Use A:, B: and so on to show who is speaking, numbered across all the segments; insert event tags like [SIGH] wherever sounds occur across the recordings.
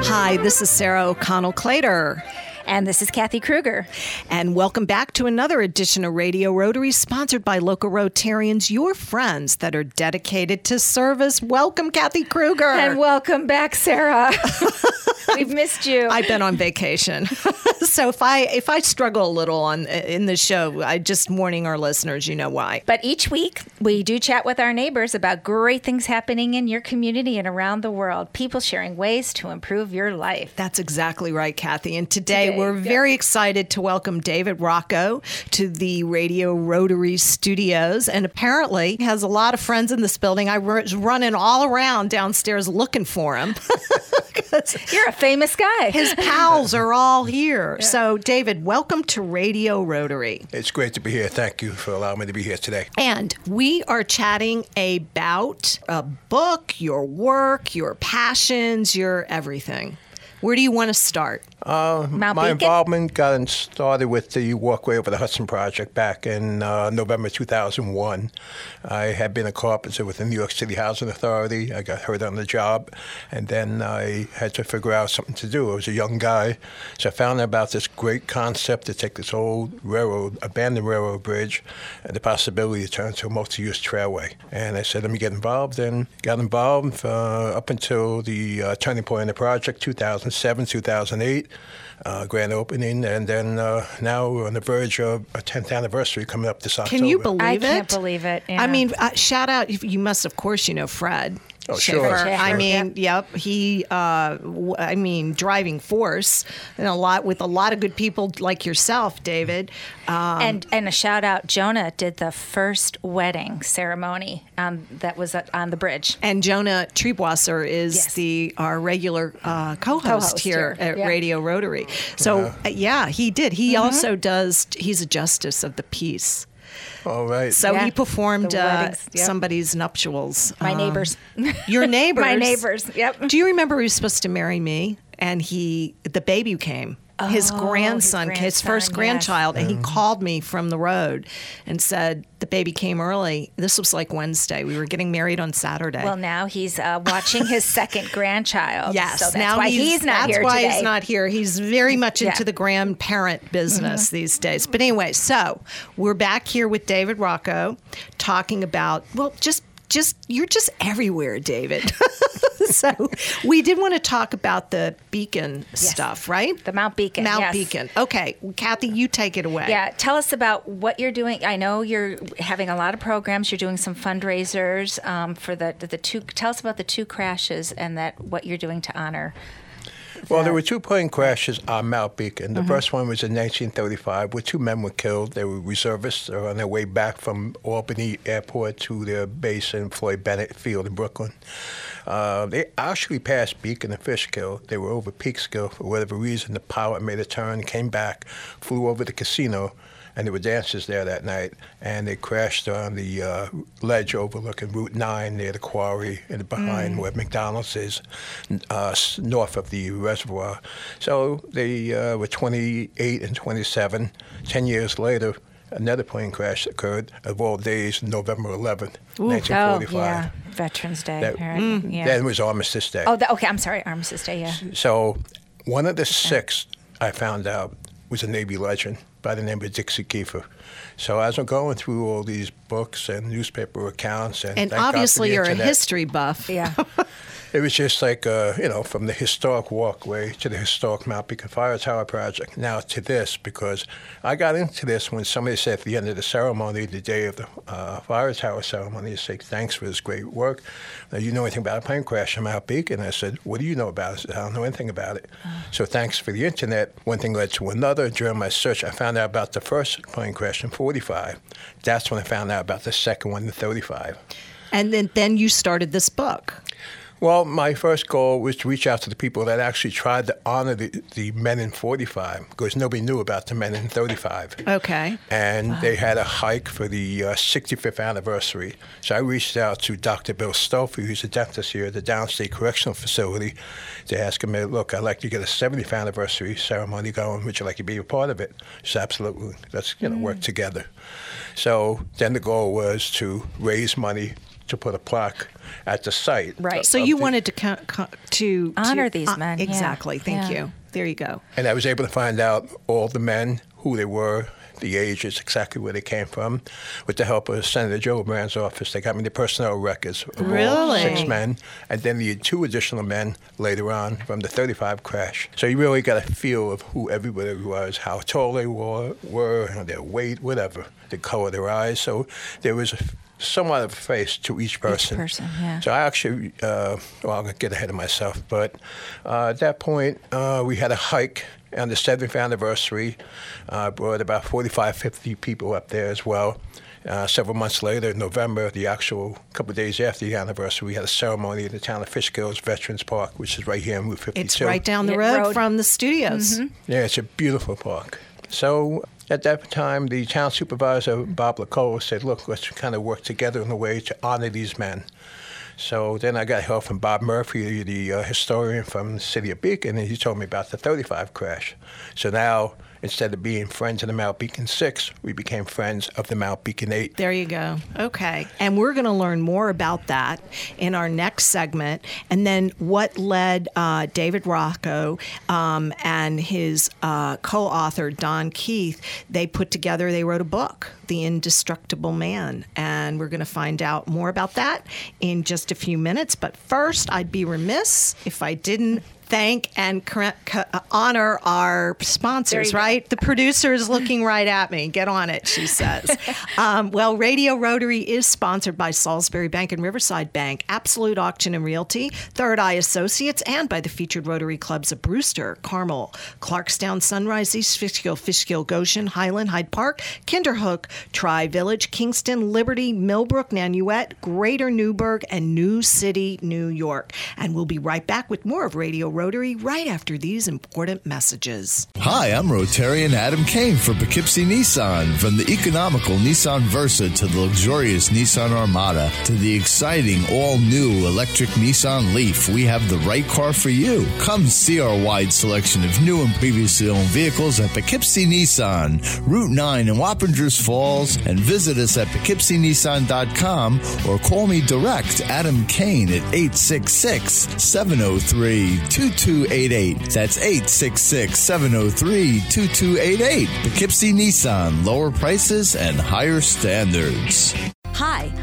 A: Hi, this is Sarah O'Connell Clater.
B: And this is Kathy Kruger.
A: And welcome back to another edition of Radio Rotary, sponsored by local Rotarians, your friends that are dedicated to service. Welcome, Kathy Kruger.
B: And welcome back, Sarah. [LAUGHS] [LAUGHS] We've missed you.
A: I've been on vacation, [LAUGHS] so if I if I struggle a little on in the show, I just warning our listeners. You know why.
B: But each week we do chat with our neighbors about great things happening in your community and around the world. People sharing ways to improve your life.
A: That's exactly right, Kathy. And today, today we're very excited to welcome David Rocco to the Radio Rotary Studios, and apparently has a lot of friends in this building. I was running all around downstairs looking for him. [LAUGHS]
B: You're a famous guy.
A: His [LAUGHS] pals are all here. Yeah. So, David, welcome to Radio Rotary.
C: It's great to be here. Thank you for allowing me to be here today.
A: And we are chatting about a book, your work, your passions, your everything. Where do you want to start?
C: Uh, my Beacon? involvement got started with the Walkway Over the Hudson project back in uh, November 2001. I had been a carpenter with the New York City Housing Authority. I got hurt on the job, and then I had to figure out something to do. I was a young guy, so I found out about this great concept to take this old railroad, abandoned railroad bridge, and the possibility to turn it into a multi-use trailway. And I said, let me get involved, and got involved uh, up until the uh, turning point in the project, 2007, 2008 uh, grand opening, and then uh, now we're on the verge of a 10th anniversary coming up this October.
A: Can you believe
B: I
A: it?
B: I can't believe it. Yeah.
A: I mean, uh, shout out! You must, of course, you know Fred.
C: Oh, sure.
A: I mean, yep. He, uh, I mean, driving force, and a lot with a lot of good people like yourself, David.
B: Um, and and a shout out, Jonah did the first wedding ceremony um, that was on the bridge.
A: And Jonah Triebwasser is yes. the our regular uh, co-host, co-host, here, here. at yeah. Radio Rotary. So uh, yeah, he did. He mm-hmm. also does. He's a justice of the peace.
C: All right.
A: So
B: yeah.
A: he performed uh, yep. somebody's nuptials.
B: My um, neighbors. [LAUGHS]
A: Your neighbors.
B: My neighbors. Yep.
A: Do you remember he was supposed to marry me, and he the baby came his,
B: oh,
A: grandson,
B: his, grandson,
A: his first
B: yes.
A: grandchild, and he
C: Mm-hmm.
A: called me from the road and said the baby came early. This was like Wednesday. We were getting married on Saturday.
B: Well, now he's uh, watching his [LAUGHS] second grandchild.
A: Yes,
B: so that's
A: now
B: why
A: he's,
B: he's not
A: that's
B: here
A: why
B: today.
A: he's not here. He's very much into
B: Yeah.
A: the grandparent business
B: Mm-hmm.
A: these days. But anyway, so we're back here with David Rocco talking about well, just just you're just everywhere, David. [LAUGHS] so we did want to talk about the beacon stuff, right?
B: The Mount Beacon,
A: Mount
B: yes.
A: Beacon. Okay, Kathy, you take it away.
B: Yeah, tell us about what you're doing. I know you're having a lot of programs. You're doing some fundraisers um, for the, the the two. Tell us about the two crashes and that what you're doing to honor.
C: Well, there were two plane crashes on Mount Beacon.
A: Mm-hmm.
C: The first one was in 1935, where two men were killed. They were reservists. They were on their way back from Albany Airport to their base in Floyd Bennett Field in Brooklyn. Uh, they actually passed Beacon and Fishkill. They were over Peekskill. For whatever reason, the pilot made a turn, came back, flew over the casino, and there were dancers there that night. And they crashed on the uh, ledge overlooking Route 9 near the quarry and behind where McDonald's is, uh, north of the reservoir. So they uh, were 28 and 27. Ten years later, another plane crash occurred, of all days, November 11th,
B: Oh
C: 1945.
B: yeah, Veterans Day.
C: That-
B: apparently. yeah.
C: Then was Armistice Day.
B: oh, the, okay. I'm sorry. Armistice Day. Yeah.
C: So one of the six I found out was a Navy legend by the name of Dixie Kiefer. So as I'm going through all these books and newspaper accounts, and,
A: And
C: thank God for
A: obviously,
C: the
A: you're a history buff.
B: Yeah. [LAUGHS]
C: It was just like uh, you know, from the historic walkway to the historic Mount Beacon Fire Tower project, now to this because I got into this when somebody said at the end of the ceremony, the day of the uh, fire tower ceremony, they say thanks for this great work. Now, you know anything about a plane crash in Mount Beacon? I said, what do you know about it? I said, I don't know anything about it. So thanks for the internet. One thing led to another. During my search, I found out about the first plane crash in 45. That's when I found out about the second one in 35.
A: And then, then you started this book.
C: Well, my first goal was to reach out to the people that actually tried to honor the, the men in 45 because nobody knew about the men in 35.
A: Okay.
C: And they had a hike for the uh, 65th anniversary. So I reached out to Dr. Bill Stolfi, who's a dentist here at the Downstate Correctional Facility, to ask him, look, I'd like to get a 70th anniversary ceremony going. Would you like to be a part of it? He said, absolutely. Let's you know, work together. So then the goal was to raise money to put a plaque at the site.
B: Right.
A: So you the, wanted to co- co- to
B: honor
A: to,
B: these uh, men.
A: Exactly.
B: Yeah.
A: Thank
B: yeah.
A: you. There you go.
C: And I was able to find out all the men, who they were, the ages, exactly where they came from. With the help of Senator Gillibrand's office, they got me the personnel records of
A: really?
C: all six men, and then the two additional men later on from the 35 crash. So you really got a feel of who everybody was, how tall they were, were their weight, whatever, the color of their eyes. So there was a somewhat of a face to each person.
B: Each person, yeah.
C: So I actually, uh, well, I'm going to get ahead of myself, but uh, at that point, uh, we had a hike on the seventh anniversary. Uh, brought about 45, 50 people up there as well. Uh, several months later, in November, the actual couple of days after the anniversary, we had a ceremony in the town of Fishkills Veterans Park, which is right here on Route 52.
A: It's right down the road, road. from the studios.
B: Mm-hmm.
C: Yeah, it's a beautiful park. So at that time, the town supervisor, Bob LaColla, said, look, let's kind of work together in a way to honor these men. So then I got help from Bob Murphy, the uh, historian from the city of Beacon, and he told me about the 35 crash. So now instead of being friends of the Mount Beacon 6, we became friends of the Mount Beacon 8.
A: There you go. Okay. And we're going to learn more about that in our next segment. And then what led uh, David Rocco um, and his uh, co author, Don Keith, they put together, they wrote a book, The Indestructible Man. And we're going to find out more about that in just a few minutes. But first, I'd be remiss if I didn't thank and honor our sponsors, right? The producer is looking right at me. Get on it, she says. [LAUGHS] um, well, Radio Rotary is sponsored by Salisbury Bank and Riverside Bank, Absolute Auction and Realty, Third Eye Associates, and by the featured Rotary clubs of Brewster, Carmel, Clarkstown, Sunrise, East Fishkill, Fishkill, Goshen, Highland, Hyde Park, Kinderhook, Tri Village, Kingston, Liberty, Millbrook, Nanuet, Greater Newburgh, and New City, New York. And we'll be right back with more of Radio Rotary right after these important messages.
D: Hi, I'm Rotarian Adam Kane for Poughkeepsie Nissan. From the economical Nissan Versa to the luxurious Nissan Armada to the exciting all new electric Nissan Leaf, we have the right car for you. Come see our wide selection of new and previously owned vehicles at Poughkeepsie Nissan, Route 9 in Wappingers Falls, and visit us at poughkeepsienissan.com or call me direct, Adam Kane, at 866 703 2288. That's 866 703 2288. Poughkeepsie Nissan. Lower prices and higher standards.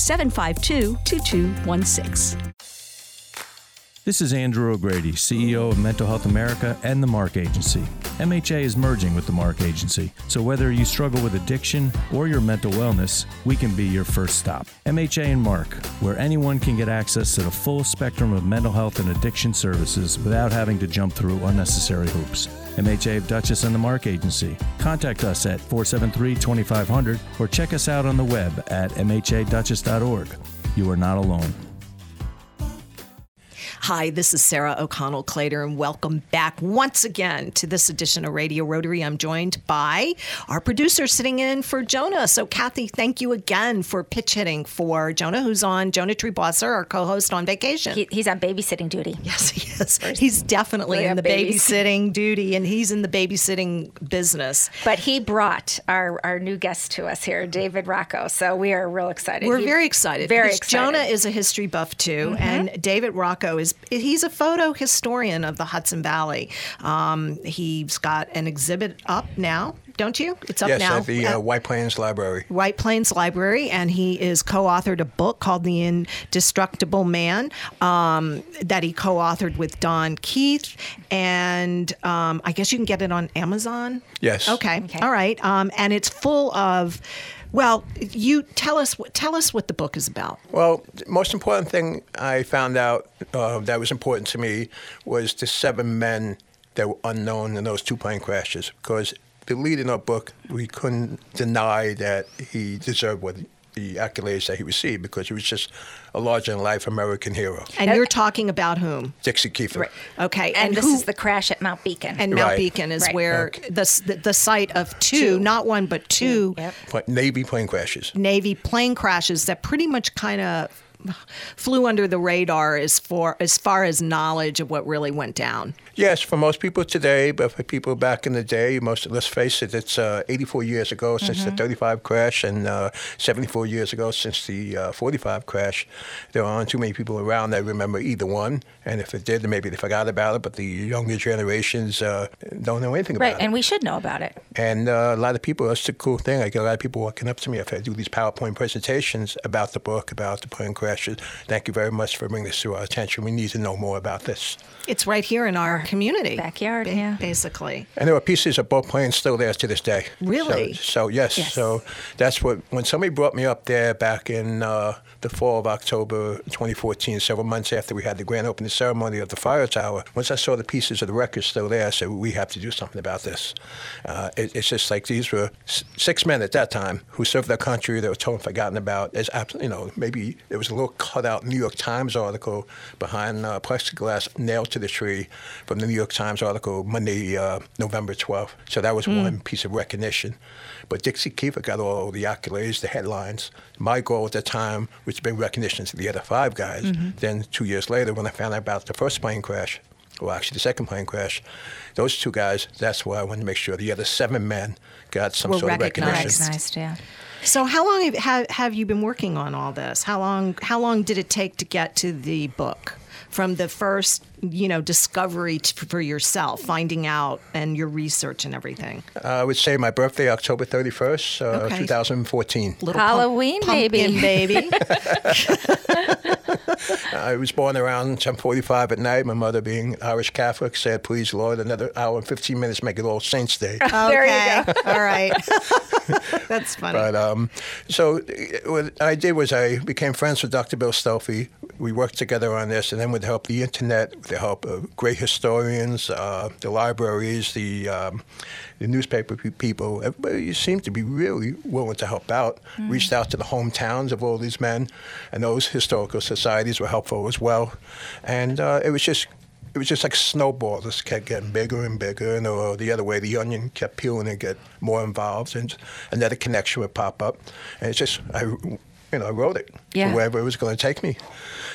E: 752 2216.
F: This is Andrew O'Grady, CEO of Mental Health America and the MARC Agency. MHA is merging with the MARC Agency, so whether you struggle with addiction or your mental wellness, we can be your first stop. MHA and MARC, where anyone can get access to the full spectrum of mental health and addiction services without having to jump through unnecessary hoops. MHA of Dutchess and the MARC Agency. Contact us at 473 2500 or check us out on the web at mhadutchess.org. You are not alone.
A: Hi, this is Sarah O'Connell Clater, and welcome back once again to this edition of Radio Rotary. I'm joined by our producer sitting in for Jonah. So, Kathy, thank you again for pitch hitting for Jonah, who's on Jonah Triebwasser, our co host, on vacation.
B: He, he's on babysitting duty.
A: Yes, he is. He's definitely in the babysitting duty, and he's in the babysitting business.
B: But he brought our, our new guest to us here, David Rocco. So, we are real excited.
A: We're he, very excited.
B: Very excited.
A: Jonah is a history buff, too, mm-hmm. and David Rocco is he's a photo historian of the Hudson Valley. Um, he's got an exhibit up now don't you? It's up
C: yes,
A: now.
C: at the uh, White Plains Library.
A: White Plains Library, and he is co-authored a book called The Indestructible Man um, that he co-authored with Don Keith, and um, I guess you can get it on Amazon.
C: Yes.
A: Okay. okay. All right. Um, and it's full of well, you tell us tell us what the book is about.
C: Well, the most important thing I found out uh, that was important to me was the seven men that were unknown in those two plane crashes. Because the lead in our book, we couldn't deny that he deserved what the accolades that he received because he was just a larger than life American hero.
A: And you're talking about whom?
C: Dixie Kiefer.
B: Right.
A: Okay,
B: And, this
A: who-
B: is the crash at Mount Beacon.
A: and Mount
C: Right.
A: Beacon is
B: Right.
A: where
C: Okay.
A: the, the the site of two,
B: Two.
A: not one but two
B: Yep.
C: Navy plane crashes.
A: Navy plane crashes that pretty much kind of [SIGHS] flew under the radar as for as far as knowledge of what really went down.
C: Yes, for most people today, but for people back in the day, most let's face it, it's uh, 84 years ago since the 35 crash and uh, 74 years ago since the uh, 45 crash. There aren't too many people around that remember either one, and if it did, then maybe they forgot about it. But the younger generations uh, don't know anything about it.
B: right, and we should know about it.
C: And uh, a lot of people, that's the cool thing. I get a lot of people walking up to me if I do these PowerPoint presentations about the book, about the plane crashes. Thank you very much for bringing this to our attention. We need to know more about this.
A: It's right here in our community,
B: Backyard,
A: ba-
B: yeah.
A: basically.
C: And there are pieces of both planes still there to this day.
A: Really?
C: So, so yes,
B: Yes.
C: So that's what when somebody brought me up there back in uh, the fall of October 2014, several months after we had the grand opening ceremony of the fire tower. Once I saw the pieces of the wreckage still there, I said we have to do something about this. Uh, it, it's just like these were s- six men at that time who served their country. They were totally forgotten about. There's abs- you know maybe there was a little cutout New York Times article behind uh, plexiglass nailed to the tree from the New York Times article Monday, uh, November 12th. So that was one piece of recognition. But Dixie Kiefer got all the accolades, the headlines. My goal at the time was to bring recognition to the other five guys. Then two years later, when I found out about the first plane crash, well, actually the second plane crash, those two guys, that's why I wanted to make sure the other seven men got some
A: Were
C: sort of
A: recognized.
C: recognition.
B: Recognized, yeah.
A: So how long have, have, have you been working on all this? How long how long did it take to get to the book? From the first, you know, discovery t- for yourself, finding out, and your research and everything.
C: I would say my birthday, October 31st, uh,
A: Okay.
C: 2014.
A: Little
B: Halloween
A: pumpkin
B: baby. [LAUGHS]
A: baby. [LAUGHS]
C: I was born around 10:45 at night. My mother, being Irish Catholic, said, "Please, Lord, another hour and 15 minutes, make it All Saints Day." [LAUGHS]
B: There you
A: okay. All right. That's funny.
C: But um, so uh, what I did was I became friends with Dr. Bill Stolfi. We worked together on this, and then with the help of the internet, with the help of great historians, uh, the libraries, the um, the newspaper people, everybody seemed to be really willing to help out. Reached out to the hometowns of all these men, and those historical societies were helpful as well. And uh, it was just it was just like a snowball. This kept getting bigger and bigger, and or the other way, the onion kept peeling and get more involved, and another connection would pop up. And it's just I, you know, I wrote it
B: Yeah.
C: wherever it was going to take me.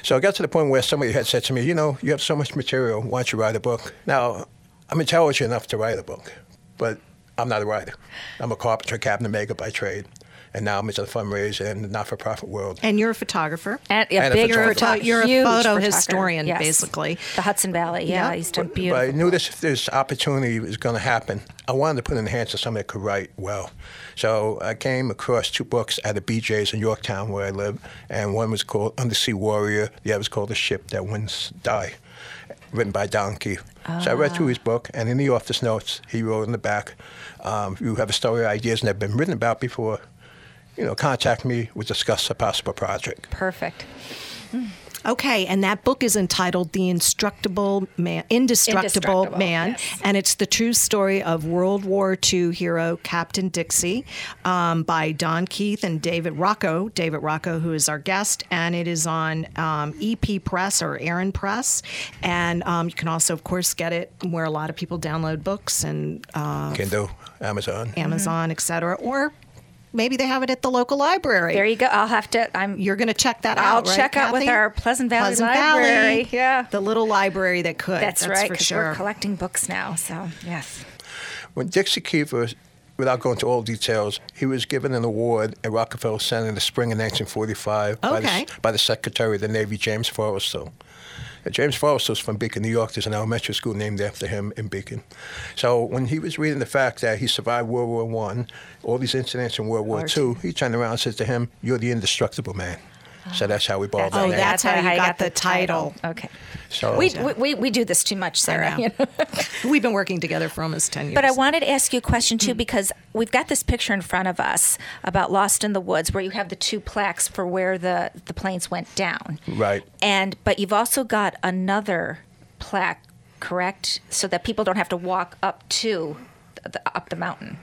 C: So I got to the point where somebody had said to me, you know, you have so much material. Why don't you write a book? Now, I'm intelligent enough to write a book, but I'm not a writer. I'm a carpenter, cabinet maker by trade. And now I'm into the fundraiser and the not-for-profit world.
A: and you're a photographer.
B: And a
C: And a
B: big
C: photographer.
B: photo-
A: You're a
B: huge
A: photo historian,
B: Yes.
A: basically.
B: The Hudson Valley, yeah,
A: Yep.
B: he's done
C: But
B: beautiful.
C: I knew this this opportunity was going to happen. I wanted to put it in the hands of somebody that could write well. So I came across two books at a BJ's in Yorktown where I live, and one was called Undersea Warrior. The other was called The Ship That Wins Die, written by Don Keith. So I read through his book, and in the office notes, he wrote in the back, um, "You have a story or ideas and have been written about before." You know, contact me. We'll discuss a possible project.
B: Perfect.
A: Okay, and that book is entitled "The Instructable Man, Indestructible,
B: Indestructible,
A: Man,"
B: yes.
A: and it's the true story of World War II hero Captain Dixie um, by Don Keith and David Rocco. David Rocco, who is our guest, and it is on um, EP Press or Aaron Press, and um, you can also, of course, get it where a lot of people download books and uh,
C: Kindle, Amazon.
A: Amazon, et cetera, or maybe they have it at the local library.
B: There you go. I'll have to. I'm.
A: You're going to check that
B: I'll
A: out, right,
B: check out with our Pleasant Valley
A: Pleasant
B: Library.
A: Valley.
B: Yeah.
A: The little library that could.
B: That's, right.
A: for
B: 'cause
A: sure.
B: We're collecting books now, so yes.
C: When Dixie Kiefer, without going into all details, he was given an award at Rockefeller Center in the spring of 1945 by, the, by the Secretary of the Navy, James Forrestal. James Forrestal is from Beacon, New York. There's an elementary school named after him in Beacon. So when he was reading the fact that he survived World War One, all these incidents in World War
B: War
C: Two, he turned around and said to him, "You're the indestructible man." So that's how we borrowed
A: Oh,
C: that name.
A: that's how you got the title.
B: Okay.
C: So
B: We, we, we, we do this too much, Sarah. you know? [LAUGHS]
A: We've been working together for almost 10 years.
B: But I wanted to ask you a question
A: Mm.
B: too, because we've got this picture in front of us about Lost in the Woods, where you have the two plaques for where the, the planes went down.
C: Right.
B: And but you've also got another plaque, correct, so that people don't have to walk up to the, up the mountain.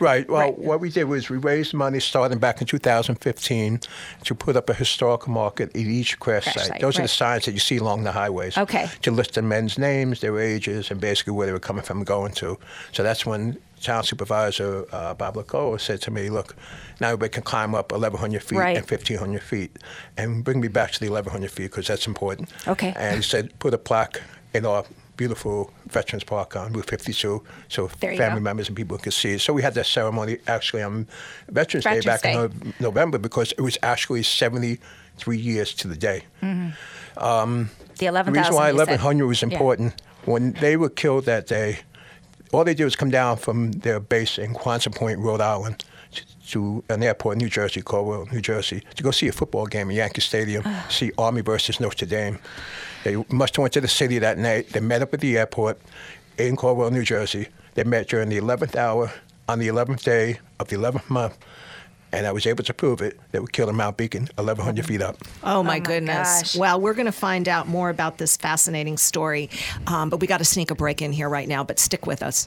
C: Right. Well,
B: Right.
C: what we did was we raised money starting back in 2015 to put up a historical market at each crash,
B: Crash
C: site.
B: site,
C: Those are the signs that you see along the highways.
B: Okay.
C: To list the men's names, their ages, and basically where they were coming from and going to. So that's when town supervisor uh, Bob LaColla said to me, look, now everybody can climb up 1,100 feet
B: Right.
C: and 1,500 feet and bring me back to the 1,100 feet because that's important.
B: Okay.
C: And he said, put a plaque in our beautiful Veterans Park on Route 52 so family
B: go.
C: members and people could see it. So we had that ceremony actually on Veterans,
B: Veterans
C: Day back
B: Day.
C: in November because it was actually 73 years to the day.
B: Mm-hmm.
C: Um, the
B: The
C: reason why
B: you said.
C: 1100 was
B: Yeah.
C: important, when they were killed that day, all they did was come down from their base in Quonset Point, Rhode Island, to, to an airport in New Jersey, Caldwell, New Jersey, to go see a football game at Yankee Stadium, see Army versus Notre Dame. They must have went to the city that night. They met up at the airport in Caldwell, New Jersey. They met during the 11th hour on the 11th day of the 11th month. And I was able to prove it. They were killed in Mount Beacon, 1,100 feet up.
A: Oh my
B: my
A: goodness.
B: gosh.
A: Well, we're going to find out more about this fascinating story, um, but we got to sneak a break in here right now, but stick with us.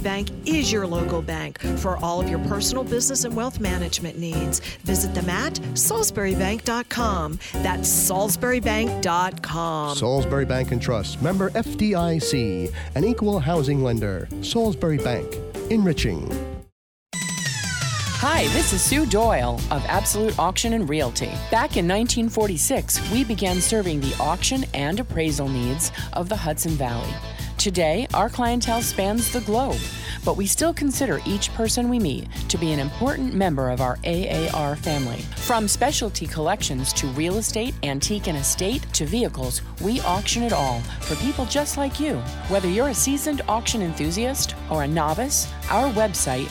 A: Bank is your local bank for all of your personal business and wealth management needs. Visit them at salisburybank.com. That's salisburybank.com.
G: Salisbury Bank and Trust, member FDIC, an equal housing lender. Salisbury Bank, enriching.
H: Hi, this is Sue Doyle of Absolute Auction and Realty. Back in 1946, we began serving the auction and appraisal needs of the Hudson Valley. Today, our clientele spans the globe, but we still consider each person we meet to be an important member of our AAR family. From specialty collections to real estate, antique and estate to vehicles, we auction it all for people just like you. Whether you're a seasoned auction enthusiast or a novice, our website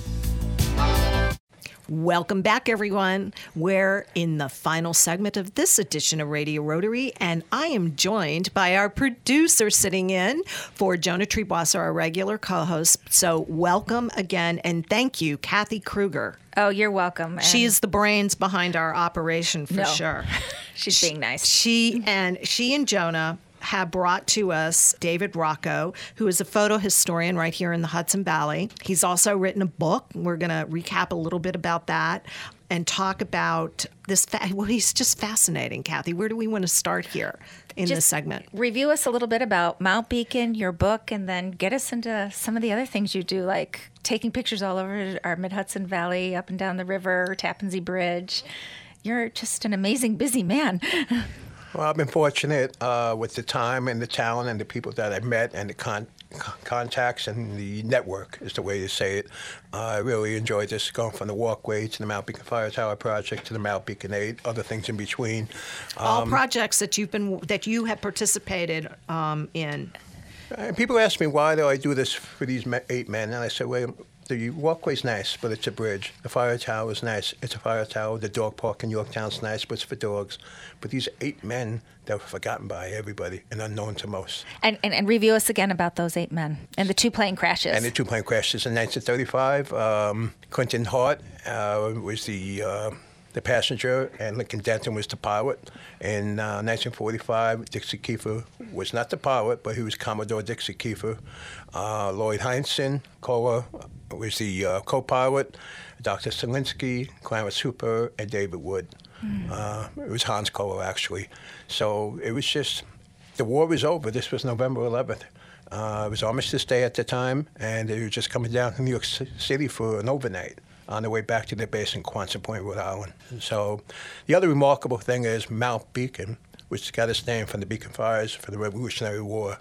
A: Welcome back, everyone. We're in the final segment of this edition of Radio Rotary, and I am joined by our producer sitting in for Jonah Triebwasser, our regular co host. So, welcome again, and thank you, Kathy Kruger.
B: Oh, you're welcome. And
A: She is the brains behind our operation for
B: No.
A: sure. [LAUGHS]
B: she's being nice.
A: She and she and Jonah have brought to us David Rocco, who is a photo historian right here in the Hudson Valley. He's also written a book. We're going to recap a little bit about that and talk about this. Fa- well, he's just fascinating, Kathy. Where do we want to start here in this segment?
B: Review us a little bit about Mount Beacon, your book, and then get us into some of the other things you do, like taking pictures all over our Mid Hudson Valley, up and down the river, Tappan Zee Bridge. You're just an amazing, busy man. [LAUGHS]
C: Well, I've been fortunate uh, with the time and the talent and the people that I've met and the con- con- contacts and the network is the way to say it. Uh, I really enjoyed this going from the walkway to the Mount Beacon Fire Tower project to the Mount Beacon 8, other things in between.
A: All projects that you've been that you have participated um, in.
C: And people ask me why do I do this for these eight men, and I say, well, the walkway's nice, but it's a bridge. The fire tower is nice. It's a fire tower. The dog park in Yorktown's nice, but it's for dogs. But these eight men that were forgotten by everybody and unknown to most.
B: And, and, and review us again about those eight men and the two plane crashes.
C: And the two plane crashes in 1935. Um, Clinton Hart uh, was the uh, the passenger, and Lincoln Denton was the pilot. In uh, 1945, Dixie Kiefer was not the pilot, but he was Commodore Dixie Kiefer. Uh, Lloyd Heinsohn, Kohler, was the uh, co-pilot. Dr. Selinsky, Clarence Hooper, and David Wood. Mm. it was Hans Kohler, actually. So it was just, the war was over. This was November 11th. Uh, it was Armistice Day at the time, and they were just coming down to New York City for an overnight on their way back to their base in Quonset Point, Rhode Island. So the other remarkable thing is Mount Beacon, which got its name from the Beacon Fires for the Revolutionary War.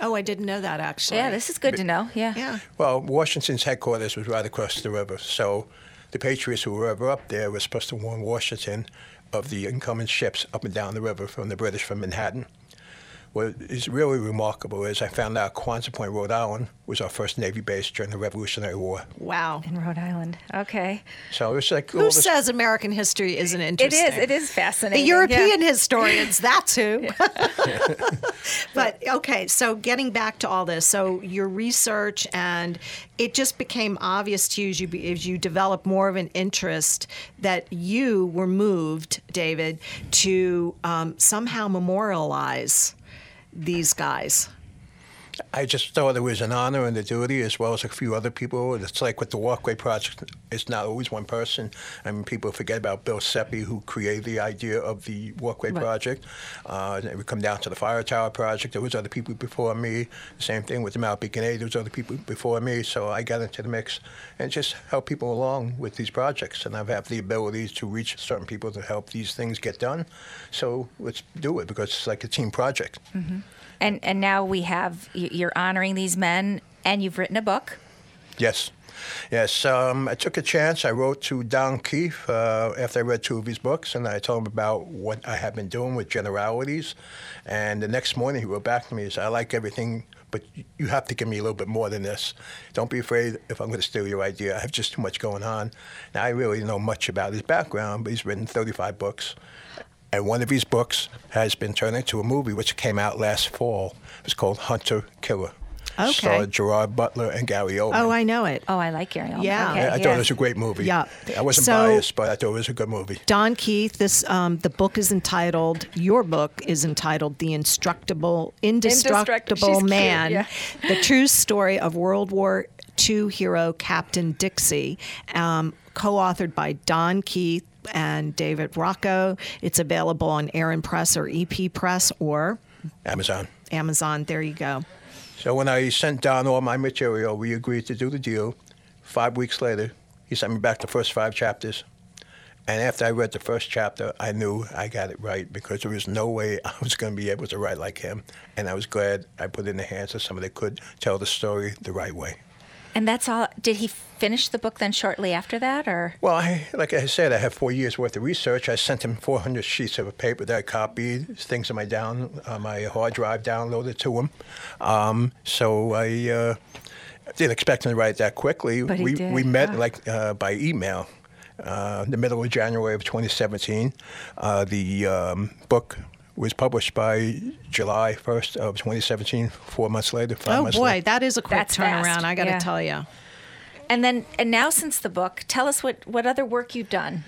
A: Oh, I didn't know that actually.
B: Yeah, this is good to know. Yeah.
A: Yeah.
C: Well, Washington's headquarters was right across the river, so the Patriots who were ever up there were supposed to warn Washington of the incoming ships up and down the river from the British from Manhattan what is really remarkable is I found out Quonset Point, Rhode Island, was our first Navy base during the Revolutionary War.
A: Wow.
B: In Rhode Island. Okay.
C: So it's like.
A: Who says American history isn't interesting?
B: It is. It is fascinating.
A: The European yeah. historians, that's who. but okay, so getting back to all this, so your research and it just became obvious to you as you, as you developed more of an interest that you were moved, David, to um, somehow memorialize these guys?
C: I just thought it was an honor and a duty, as well as a few other people. It's like with the Walkway Project, it's not always one person. I mean, people forget about Bill Sepe, who created the idea of the Walkway right. Project. Uh, we come down to the Fire Tower Project. There was other people before me. The same thing with the Mount Beacon 8. There was other people before me. So I got into the mix and just help people along with these projects. And I've had the abilities to reach certain people to help these things get done. So let's do it because it's like a team project.
B: Mm-hmm. And and now we have you're honoring these men, and you've written a book.
C: Yes. Yes, um, I took a chance. I wrote to Don Keith uh, after I read two of his books, and I told him about what I had been doing with generalities. And the next morning, he wrote back to me. He said, "I like everything, but you have to give me a little bit more than this. Don't be afraid if I'm going to steal your idea. I have just too much going on." Now I really know much about his background, but he's written 35 books, and one of his books has been turned into a movie, which came out last fall. It's called Hunter Killer.
A: Okay.
C: Starred Gerard Butler and Gary Oldman.
A: Oh, I know it.
B: Oh, I like Gary Oldman.
A: Yeah.
B: Okay,
C: I, I
B: yeah.
C: thought it was a great movie.
A: Yeah.
C: I wasn't
A: so,
C: biased, but I thought it was a good movie.
A: Don Keith, this um, the book is entitled. Your book is entitled "The Instructable Indestructible Man:
B: yeah.
A: The True Story of World War II Hero Captain Dixie." Um, co-authored by Don Keith and David Rocco. It's available on Aaron Press or EP Press or
C: Amazon.
A: Amazon. There you go.
C: So when I sent Don all my material, we agreed to do the deal. Five weeks later, he sent me back the first five chapters. And after I read the first chapter, I knew I got it right because there was no way [LAUGHS] I was going to be able to write like him. And I was glad I put it in the hands of somebody that could tell the story the right way.
B: And that's all. Did he finish the book then shortly after that, or?
C: Well, I, like I said, I have four years worth of research. I sent him 400 sheets of paper that I copied, things on my down, uh, my hard drive downloaded to him. Um, so I uh, didn't expect him to write that quickly.
B: But he
C: we
B: did.
C: we met
B: Oh.
C: like uh, by email. Uh, the middle of January of 2017, uh, the um, book was published by July 1st of 2017. Four months later, five
A: Oh
C: months later.
A: boy,
C: later.
A: that is a quick
B: That's
A: turnaround.
B: fast.
A: I got to
B: Yeah.
A: tell you.
B: And then, and now since the book, tell us what what other work you've done.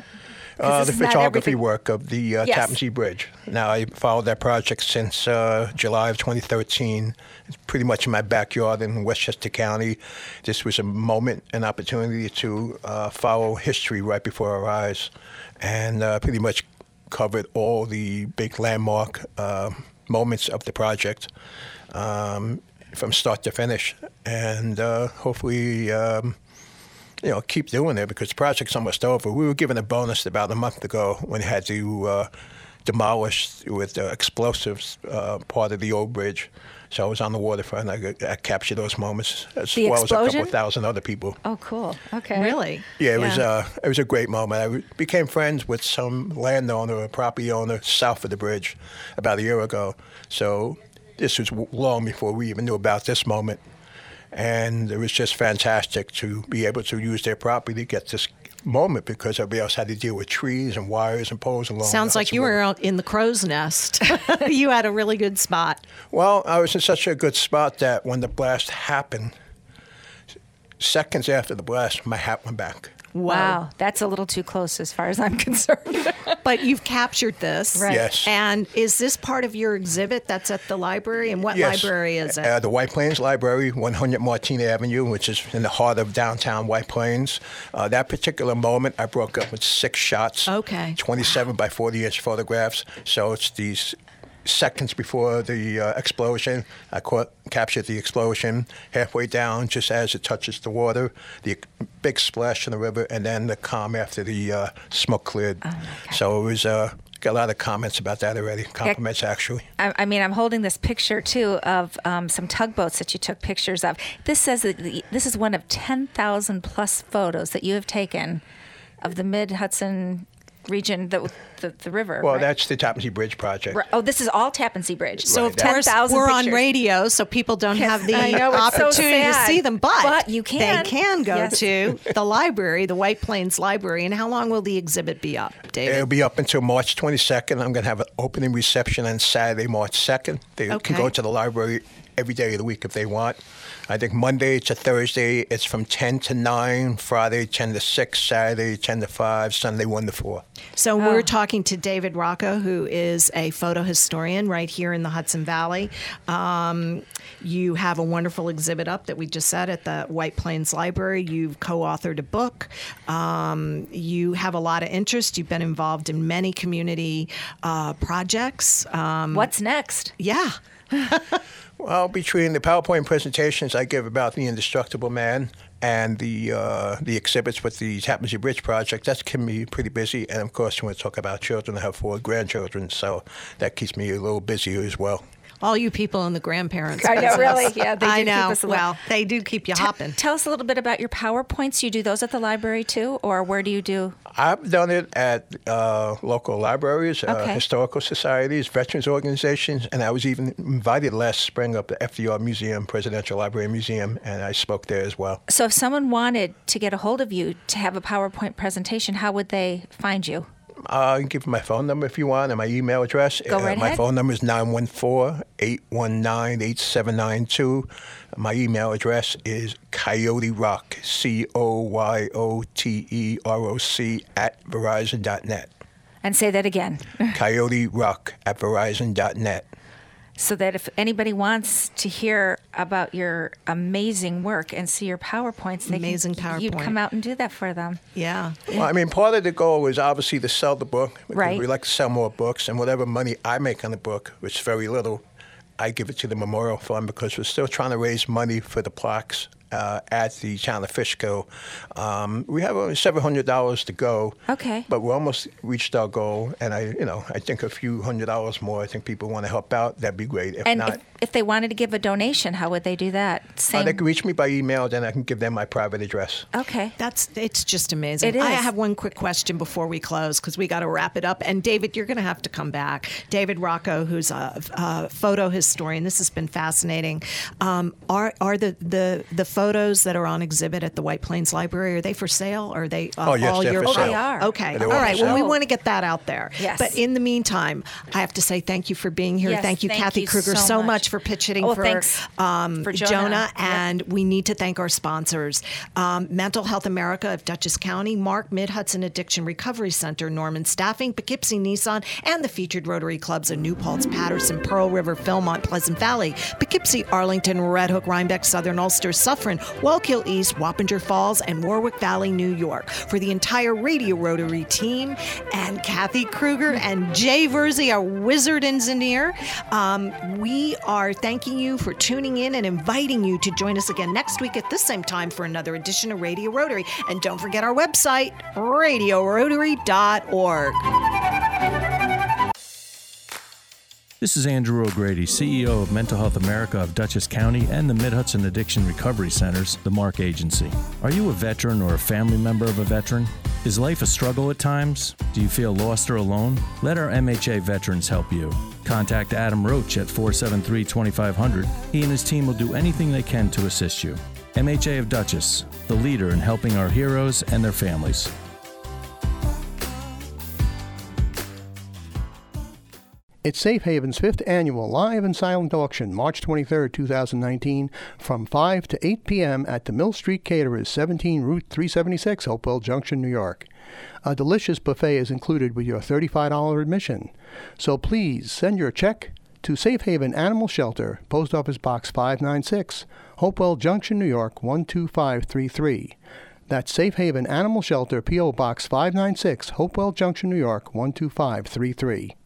C: Uh, the photography
B: everything-
C: work of the uh,
B: Yes.
C: Tappan Zee Bridge. Now, I followed that project since uh, July of 2013. It's pretty much in my backyard in Westchester County. This was a moment, an opportunity to uh, follow history right before our eyes, and uh, pretty much covered all the big landmark uh, moments of the project um, from start to finish. And uh, hopefully, um, you know, keep doing it because the project's almost over. We were given a bonus about a month ago when we had to uh, demolish with explosives uh, part of the old bridge. So I was on the waterfront. I, I captured those moments as
B: The
C: well as a couple thousand other people.
B: Oh, cool. Okay.
A: Really?
C: Yeah, it was uh, it was a great moment. I became friends with some landowner or property owner south of the bridge about a year ago. So this was long before we even knew about this moment, and it was just fantastic to be able to use their property to get this moment because everybody else had to deal with trees and wires and poles and along.
A: Sounds like you were out in the crow's nest. [LAUGHS] [LAUGHS] you had a really good spot.
C: Well, I was in such a good spot that when the blast happened, seconds after the blast, my hat went back.
B: Wow, that's a little too close as far as I'm [LAUGHS] concerned.
A: but you've captured this.
B: Right.
C: Yes.
A: And is this part of your exhibit that's at the library? And what
C: Yes.
A: library is it?
C: Uh, the White Plains Library, 100 Martin Avenue, which is in the heart of downtown White Plains. Uh, that particular moment, I broke up with six shots.
A: Okay.
C: 27 by 40 inch photographs. So it's these seconds before the uh, explosion. I caught, captured the explosion halfway down, just as it touches the water, the big splash in the river, and then the calm after the uh, smoke cleared. So it was. Uh, Got a lot of comments about that already. Compliments, actually.
B: I, I mean, I'm holding this picture too of um, some tugboats that you took pictures of. This says that the, this is one of 10,000 plus photos that you have taken of the Mid Hudson region, the, the, the river.
C: Well,
B: right?
C: that's the Tappan Zee Bridge project.
B: Right. Oh, this is all Tappan Zee Bridge.
A: So,
C: Right,
A: of course,
B: 10,000
A: we're on radio, so people don't
B: Yes,
A: have the
B: know, it's so
A: opportunity to see them. But,
B: But you can.
A: They can go
B: Yes.
A: to the library, the White Plains Library. And how long will the exhibit be up, David?
C: It'll be up until March 22nd. I'm going to have an opening reception on Saturday, March 2nd. They
A: Okay.
C: can go to the library every day of the week if they want. I think Monday to Thursday, it's from 10 to 9, Friday 10 to 6, Saturday 10 to 5, Sunday 1 to 4.
A: So
B: Oh.
A: we're talking to David Rocco, who is a photo historian right here in the Hudson Valley. Um, you have a wonderful exhibit up that we just said at the White Plains Library. You've co-authored a book. Um, you have a lot of interest. You've been involved in many community uh, projects. Um,
B: What's next?
A: yeah. [LAUGHS]
C: Well, between the PowerPoint presentations I give about the indestructible man and the uh, the exhibits with the Tappan Bridge project, that's keeping me pretty busy. And of course, when we talk about children, I have four grandchildren, so that keeps me a little busy as well.
A: All you people in the grandparents. [LAUGHS]
B: I know, really. Yeah, they do
A: I
B: keep
A: know.
B: us a little-
A: well, they do keep you
B: T-
A: hopping.
B: Tell us a little bit about your PowerPoints. You do those at the library too, or where do you do?
C: I've done it at uh, local libraries, uh, historical societies, veterans organizations, and I was even invited last spring up to FDR Museum, Presidential Library Museum, and I spoke there as well.
B: So, if someone wanted to get a hold of you to have a PowerPoint presentation, how would they find you?
C: Uh, I can give you my phone number if you want and my email address.
B: Go right
C: uh, my
B: ahead.
C: phone number is 914-819-8792. My email address is Coyote Rock, C O Y O T E R O C at verizon.net.
B: And say that again,
C: Coyote Rock at verizon.net.
B: so that if anybody wants to hear about your amazing work and see your PowerPoints, they
A: Amazing
B: can, you'd come out and do that for them.
A: Yeah.
C: Well, I mean, part of the goal is obviously to sell the book.
B: Right.
C: We like to sell more books, and whatever money I make on the book, which is very little, I give it to the Memorial Fund because we're still trying to raise money for the plaques uh, at the town of Fishkill. Um, we have only seven hundred dollars to go.
B: Okay.
C: But we almost reached our goal, and I, you know, I think a few hundred dollars more. I think people want to help out. That'd be great. If
B: And
C: not,
B: if, if they wanted to give a donation, how would they do that?
C: uh, they can reach me by email. Then I can give them my private address.
B: okay.
A: That's it's just amazing.
B: It
A: I have one quick question before we close because we got to wrap it up. And David, you're going to have to come back. David Rocco, who's a, a photo historian. This has been fascinating. Um, are are the, the the photos that are on exhibit at the White Plains Library are they for sale? Are they uh,
C: Oh, yes,
A: all
C: they're
A: your
C: for
B: Oh, they are.
A: Okay.
C: They're
A: All
C: all for
A: right. Well, we want to get that out there.
B: Yes.
A: But in the meantime, I have to say thank you for being here.
B: Yes,
A: thank you,
B: thank
A: Kathy
B: you
A: Kruger,
B: so
A: so
B: much.
A: much for pitching
B: Oh,
A: for,
B: thanks
A: um,
B: for
A: Jonah.
B: Jonah. Yep.
A: And we need to thank our sponsors um, Mental Health America of Dutchess County, MARC Mid Hudson Addiction Recovery Center, Norman Staffing, Poughkeepsie Nissan, and the featured Rotary Clubs of New Paltz, Patterson, Pearl River, Philmont, Pleasant Valley, Poughkeepsie, Arlington, Red Hook, Rhinebeck, Southern Ulster, Suffern, Wallkill East, Wappinger Falls, and Warwick Valley, New York. For the entire Radio Rotary team and Kathy Kruger and Jay Verzi, our wizard engineer, um, we are thanking you for tuning in and inviting you to join us again next week at this same time for another edition of Radio Rotary. And don't forget our website, radiorotary.org.
F: This is Andrew O'Grady, CEO of Mental Health America of Dutchess County and the Mid Hudson Addiction Recovery Centers, the MARC Agency. Are you a veteran or a family member of a veteran? Is life a struggle at times? Do you feel lost or alone? Let our MHA veterans help you. Contact Adam Roach at 473 2500. He and his team will do anything they can to assist you. MHA of Dutchess, the leader in helping our heroes and their families.
G: It's Safe Haven's fifth annual live and silent auction, March 23, 2019, from 5 to 8 p.m. at the Mill Street Caterers, 17 Route 376, Hopewell Junction, New York. A delicious buffet is included with your $35 admission. So please send your check to Safe Haven Animal Shelter, Post Office Box 596, Hopewell Junction, New York 12533. That's Safe Haven Animal Shelter, P.O. Box 596, Hopewell Junction, New York 12533.